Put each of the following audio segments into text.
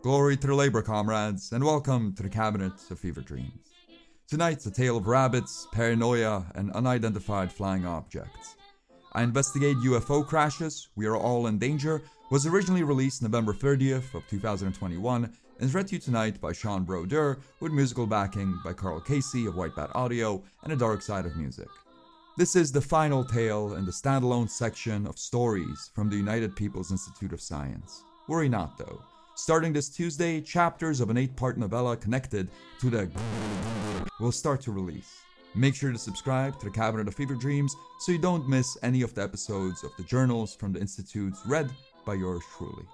Glory to the Labour comrades, and welcome to the Cabinet of Fever Dreams. Tonight's a tale of rabbits, paranoia, and unidentified flying objects. I investigate UFO crashes, We Are All in Danger, was originally released November 30th of 2021 and is read to you tonight by Sean Brodeur with musical backing by Karl Casey of White Bat Audio and The Dark Side of Music. This is the final tale in the standalone section of stories from the United People's Institute of Science. Worry not though. Starting this Tuesday, chapters of an eight part novella connected to the will start to release. Make sure to subscribe to the Cabinet of Fever Dreams so you don't miss any of the episodes of the journals from the Institutes read by yours truly.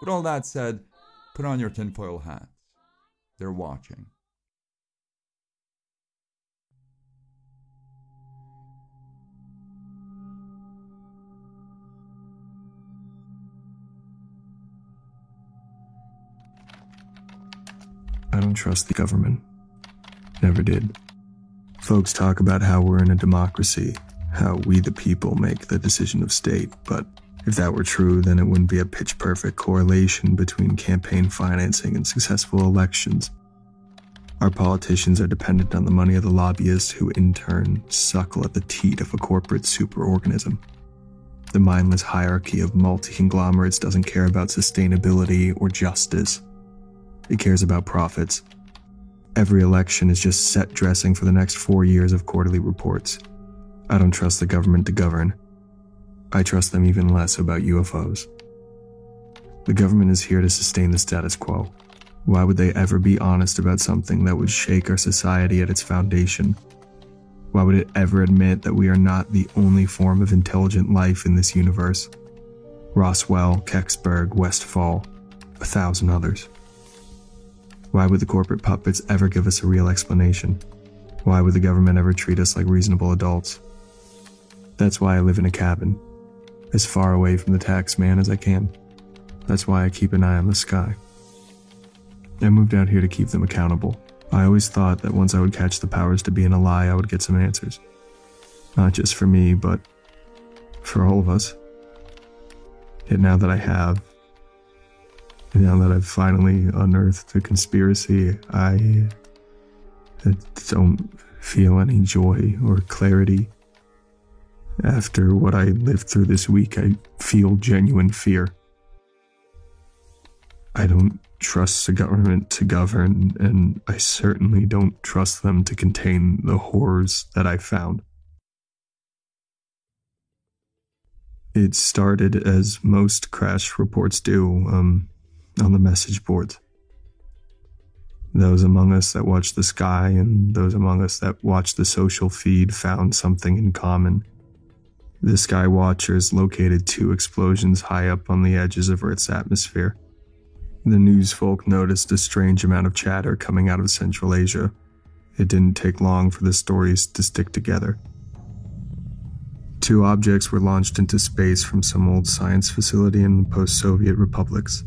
With all that said, put on your tinfoil hats. They're watching. Don't trust the government. Never did. Folks talk about how we're in a democracy, how we the people make the decision of state, but if that were true, then it wouldn't be a pitch perfect correlation between campaign financing and successful elections. Our politicians are dependent on the money of the lobbyists who, in turn, suckle at the teat of a corporate superorganism. The mindless hierarchy of multi conglomerates doesn't care about sustainability or justice. It cares about profits. Every election is just set dressing for the next four years of quarterly reports. I don't trust the government to govern. I trust them even less about UFOs. The government is here to sustain the status quo. Why would they ever be honest about something that would shake our society at its foundation? Why would it ever admit that we are not the only form of intelligent life in this universe? Roswell, Kecksburg, Westall, a thousand others. Why would the corporate puppets ever give us a real explanation? Why would the government ever treat us like reasonable adults? That's why I live in a cabin, as far away from the tax man as I can. That's why I keep an eye on the sky. I moved out here to keep them accountable. I always thought that once I would catch the powers to be in a lie, I would get some answers. Not just for me, but for all of us. Yet now that I have, now that I've finally unearthed the conspiracy, I don't feel any joy or clarity. After what I lived through this week, I feel genuine fear. I don't trust the government to govern, and I certainly don't trust them to contain the horrors that I found. It started as most crash reports do, um, on the message boards. Those among us that watched the sky and those among us that watched the social feed found something in common. The Sky Watchers located two explosions high up on the edges of Earth's atmosphere. The news folk noticed a strange amount of chatter coming out of Central Asia. It didn't take long for the stories to stick together. Two objects were launched into space from some old science facility in the post Soviet republics.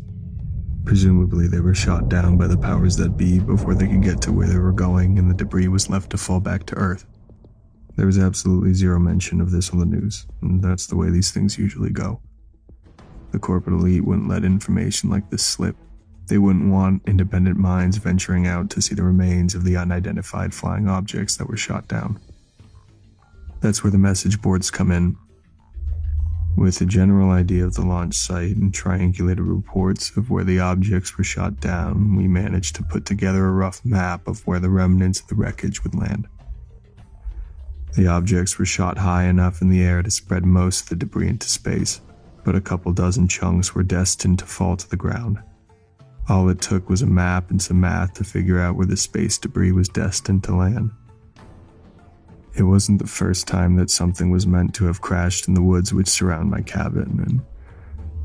Presumably, they were shot down by the powers that be before they could get to where they were going, and the debris was left to fall back to Earth. There was absolutely zero mention of this on the news, and that's the way these things usually go. The corporate elite wouldn't let information like this slip. They wouldn't want independent minds venturing out to see the remains of the unidentified flying objects that were shot down. That's where the message boards come in. With a general idea of the launch site and triangulated reports of where the objects were shot down, we managed to put together a rough map of where the remnants of the wreckage would land. The objects were shot high enough in the air to spread most of the debris into space, but a couple dozen chunks were destined to fall to the ground. All it took was a map and some math to figure out where the space debris was destined to land. It wasn't the first time that something was meant to have crashed in the woods which surround my cabin, and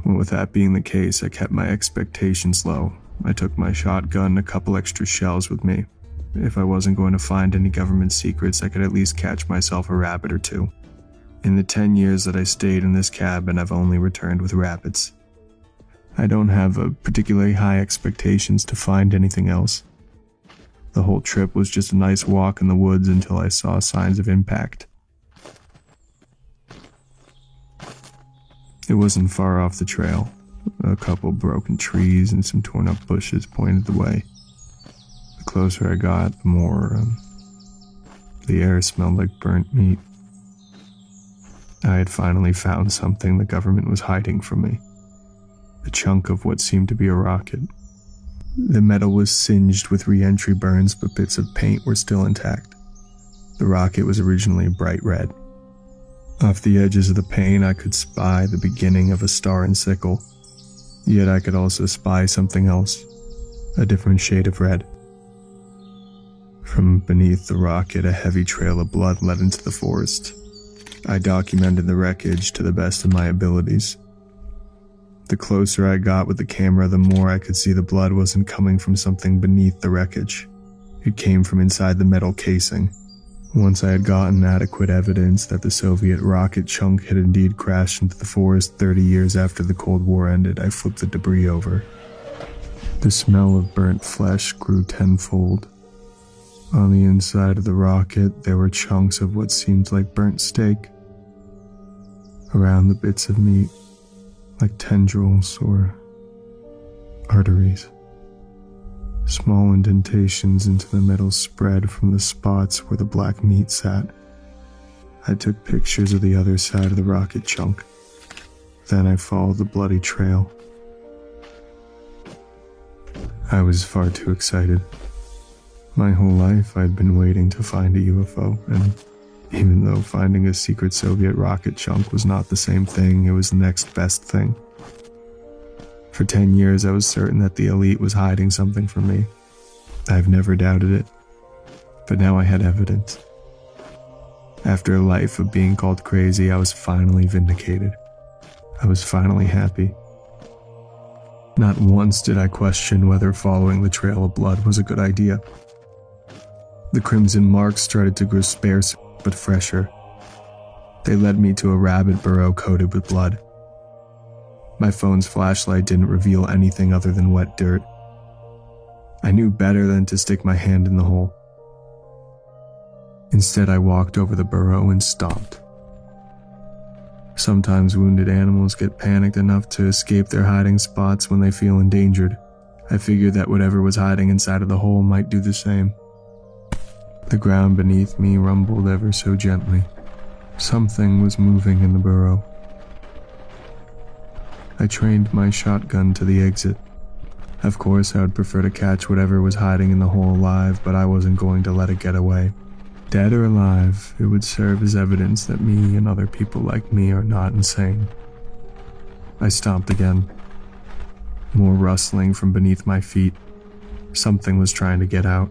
well, with that being the case, I kept my expectations low. I took my shotgun and a couple extra shells with me. If I wasn't going to find any government secrets, I could at least catch myself a rabbit or two. In the 10 years that I stayed in this cabin, I've only returned with rabbits. I don't have particularly high expectations to find anything else. The whole trip was just a nice walk in the woods until I saw signs of impact. It wasn't far off the trail. A couple broken trees and some torn up bushes pointed the way. The closer I got, the more um, the air smelled like burnt meat. I had finally found something the government was hiding from me a chunk of what seemed to be a rocket. The metal was singed with re entry burns, but bits of paint were still intact. The rocket was originally bright red. Off the edges of the paint, I could spy the beginning of a star and sickle. Yet I could also spy something else, a different shade of red. From beneath the rocket, a heavy trail of blood led into the forest. I documented the wreckage to the best of my abilities. The closer I got with the camera, the more I could see the blood wasn't coming from something beneath the wreckage. It came from inside the metal casing. Once I had gotten adequate evidence that the Soviet rocket chunk had indeed crashed into the forest 30 years after the Cold War ended, I flipped the debris over. The smell of burnt flesh grew tenfold. On the inside of the rocket, there were chunks of what seemed like burnt steak. Around the bits of meat, like tendrils or arteries. Small indentations into the metal spread from the spots where the black meat sat. I took pictures of the other side of the rocket chunk. Then I followed the bloody trail. I was far too excited. My whole life I'd been waiting to find a UFO, and even though finding a secret Soviet rocket chunk was not the same thing, it was the next best thing. For 10 years, I was certain that the elite was hiding something from me. I've never doubted it. But now I had evidence. After a life of being called crazy, I was finally vindicated. I was finally happy. Not once did I question whether following the trail of blood was a good idea. The crimson marks started to grow sparse but fresher. They led me to a rabbit burrow coated with blood. My phone's flashlight didn't reveal anything other than wet dirt. I knew better than to stick my hand in the hole. Instead, I walked over the burrow and stomped. Sometimes wounded animals get panicked enough to escape their hiding spots when they feel endangered. I figured that whatever was hiding inside of the hole might do the same. The ground beneath me rumbled ever so gently. Something was moving in the burrow. I trained my shotgun to the exit. Of course, I would prefer to catch whatever was hiding in the hole alive, but I wasn't going to let it get away. Dead or alive, it would serve as evidence that me and other people like me are not insane. I stomped again. More rustling from beneath my feet. Something was trying to get out.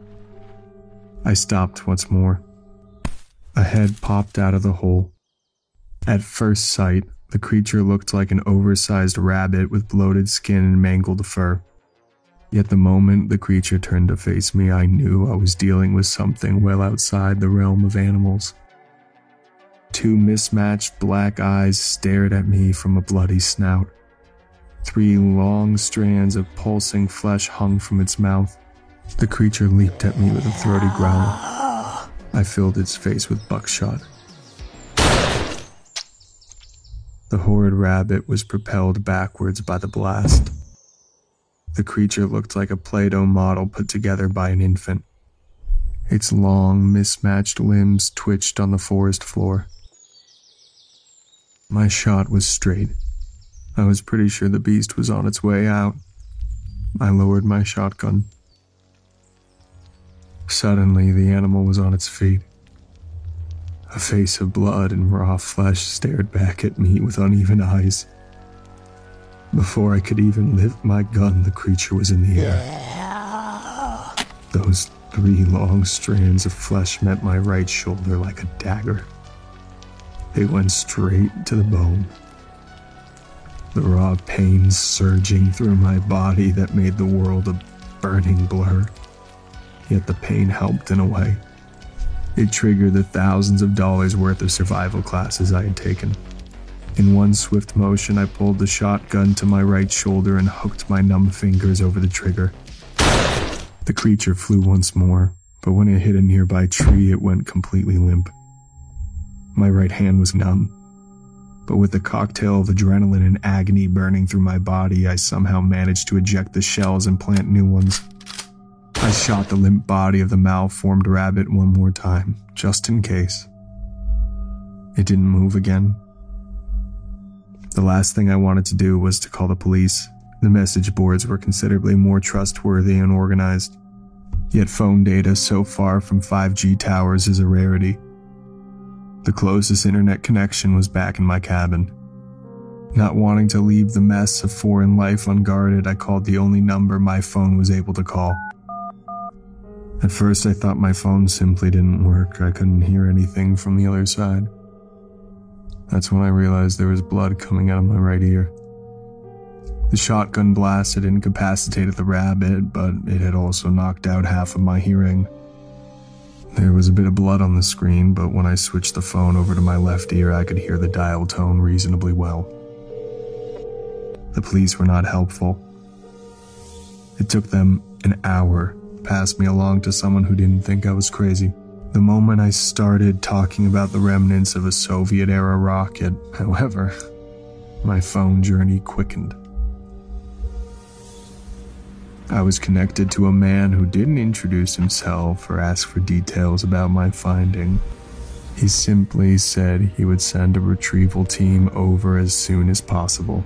I stopped once more. A head popped out of the hole. At first sight, the creature looked like an oversized rabbit with bloated skin and mangled fur. Yet the moment the creature turned to face me, I knew I was dealing with something well outside the realm of animals. Two mismatched black eyes stared at me from a bloody snout. Three long strands of pulsing flesh hung from its mouth. The creature leaped at me with a throaty growl. I filled its face with buckshot. The horrid rabbit was propelled backwards by the blast. The creature looked like a Play Doh model put together by an infant. Its long, mismatched limbs twitched on the forest floor. My shot was straight. I was pretty sure the beast was on its way out. I lowered my shotgun. Suddenly, the animal was on its feet. A face of blood and raw flesh stared back at me with uneven eyes. Before I could even lift my gun, the creature was in the air. Those three long strands of flesh met my right shoulder like a dagger. They went straight to the bone. The raw pain surging through my body that made the world a burning blur yet the pain helped in a way. It triggered the thousands of dollars worth of survival classes I had taken. In one swift motion, I pulled the shotgun to my right shoulder and hooked my numb fingers over the trigger. The creature flew once more, but when it hit a nearby tree, it went completely limp. My right hand was numb, but with the cocktail of adrenaline and agony burning through my body, I somehow managed to eject the shells and plant new ones. I shot the limp body of the malformed rabbit one more time, just in case. It didn't move again. The last thing I wanted to do was to call the police. The message boards were considerably more trustworthy and organized. Yet phone data so far from 5G towers is a rarity. The closest internet connection was back in my cabin. Not wanting to leave the mess of foreign life unguarded, I called the only number my phone was able to call. At first, I thought my phone simply didn't work. I couldn't hear anything from the other side. That's when I realized there was blood coming out of my right ear. The shotgun blast had incapacitated the rabbit, but it had also knocked out half of my hearing. There was a bit of blood on the screen, but when I switched the phone over to my left ear, I could hear the dial tone reasonably well. The police were not helpful. It took them an hour to pass me along to someone who didn't think I was crazy. The moment I started talking about the remnants of a Soviet era rocket, however, my phone journey quickened. I was connected to a man who didn't introduce himself or ask for details about my finding. He simply said he would send a retrieval team over as soon as possible.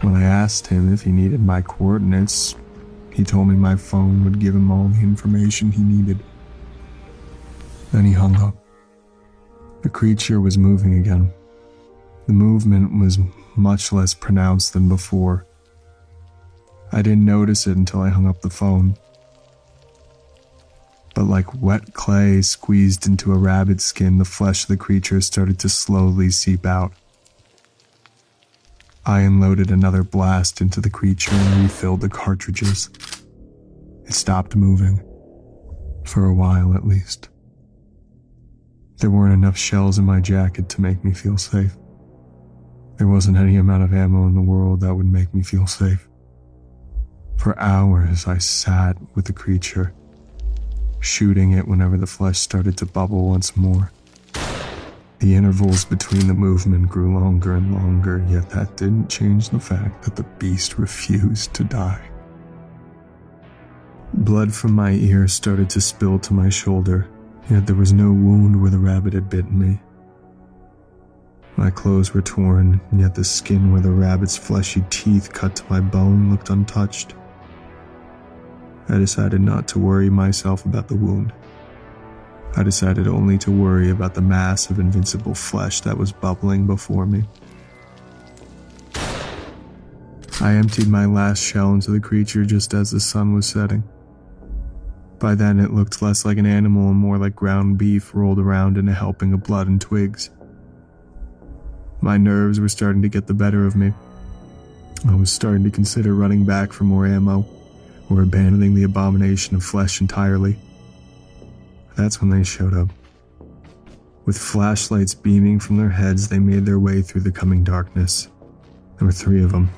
When I asked him if he needed my coordinates, he told me my phone would give him all the information he needed. Then he hung up. The creature was moving again. The movement was much less pronounced than before. I didn't notice it until I hung up the phone. But like wet clay squeezed into a rabbit skin, the flesh of the creature started to slowly seep out. I unloaded another blast into the creature and refilled the cartridges. It stopped moving. For a while, at least. There weren't enough shells in my jacket to make me feel safe. There wasn't any amount of ammo in the world that would make me feel safe. For hours, I sat with the creature, shooting it whenever the flesh started to bubble once more. The intervals between the movement grew longer and longer, yet that didn't change the fact that the beast refused to die. Blood from my ear started to spill to my shoulder, yet there was no wound where the rabbit had bitten me. My clothes were torn, yet the skin where the rabbit's fleshy teeth cut to my bone looked untouched. I decided not to worry myself about the wound. I decided only to worry about the mass of invincible flesh that was bubbling before me. I emptied my last shell into the creature just as the sun was setting. By then, it looked less like an animal and more like ground beef rolled around in a helping of blood and twigs. My nerves were starting to get the better of me. I was starting to consider running back for more ammo or abandoning the abomination of flesh entirely. That's when they showed up. With flashlights beaming from their heads, they made their way through the coming darkness. There were three of them.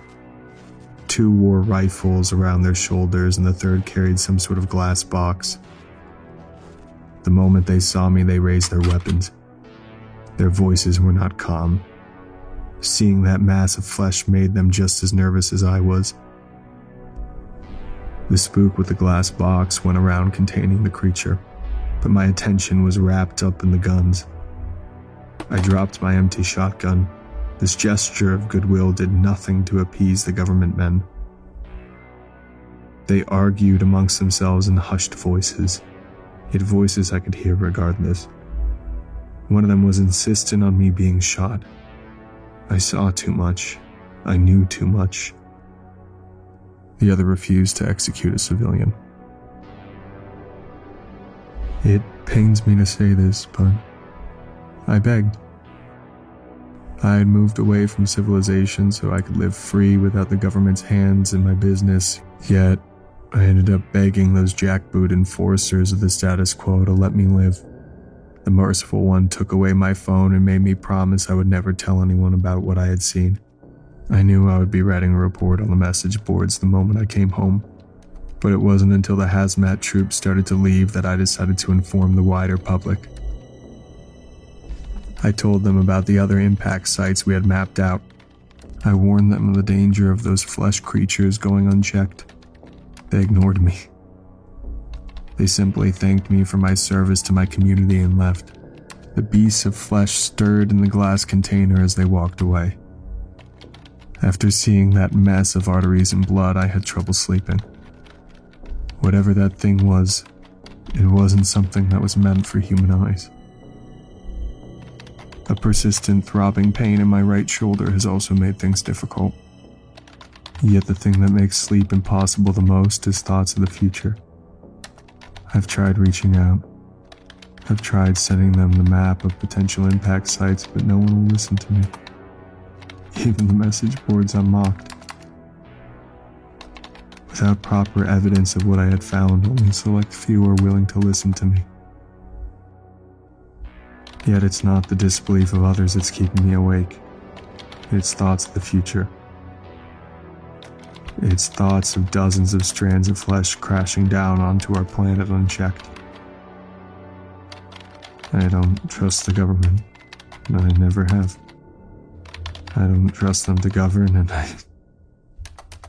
Two wore rifles around their shoulders, and the third carried some sort of glass box. The moment they saw me, they raised their weapons. Their voices were not calm. Seeing that mass of flesh made them just as nervous as I was. The spook with the glass box went around containing the creature, but my attention was wrapped up in the guns. I dropped my empty shotgun. This gesture of goodwill did nothing to appease the government men. They argued amongst themselves in hushed voices, yet voices I could hear regardless. One of them was insistent on me being shot. I saw too much. I knew too much. The other refused to execute a civilian. It pains me to say this, but I begged. I had moved away from civilization so I could live free without the government's hands in my business, yet I ended up begging those jackboot enforcers of the status quo to let me live. The merciful one took away my phone and made me promise I would never tell anyone about what I had seen. I knew I would be writing a report on the message boards the moment I came home, but it wasn't until the hazmat troops started to leave that I decided to inform the wider public. I told them about the other impact sites we had mapped out. I warned them of the danger of those flesh creatures going unchecked. They ignored me. They simply thanked me for my service to my community and left. The beasts of flesh stirred in the glass container as they walked away. After seeing that mess of arteries and blood, I had trouble sleeping. Whatever that thing was, it wasn't something that was meant for human eyes. A persistent throbbing pain in my right shoulder has also made things difficult. Yet the thing that makes sleep impossible the most is thoughts of the future. I've tried reaching out. I've tried sending them the map of potential impact sites, but no one will listen to me. Even the message boards unlocked. Without proper evidence of what I had found, only select few are willing to listen to me. Yet it's not the disbelief of others that's keeping me awake. It's thoughts of the future. It's thoughts of dozens of strands of flesh crashing down onto our planet unchecked. I don't trust the government. And I never have. I don't trust them to govern, and I.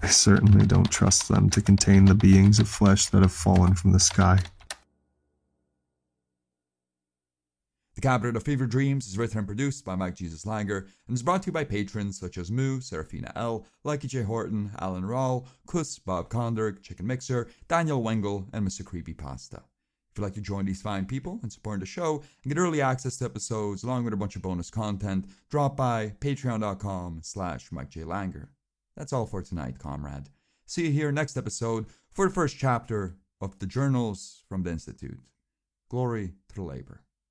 I certainly don't trust them to contain the beings of flesh that have fallen from the sky. The Cabinet of Fever Dreams is written and produced by Mike Jesus Langer and is brought to you by patrons such as Moo, Serafina L, Lucky J. Horton, Alan Rawl, Kuss, Bob Konderg, Chicken Mixer, Daniel Wengel, and Mr. Creepy Pasta. If you'd like to join these fine people and support the show and get early access to episodes along with a bunch of bonus content, drop by patreon.com slash Mike J. Langer. That's all for tonight, comrade. See you here next episode for the first chapter of the Journals from the Institute. Glory to labor.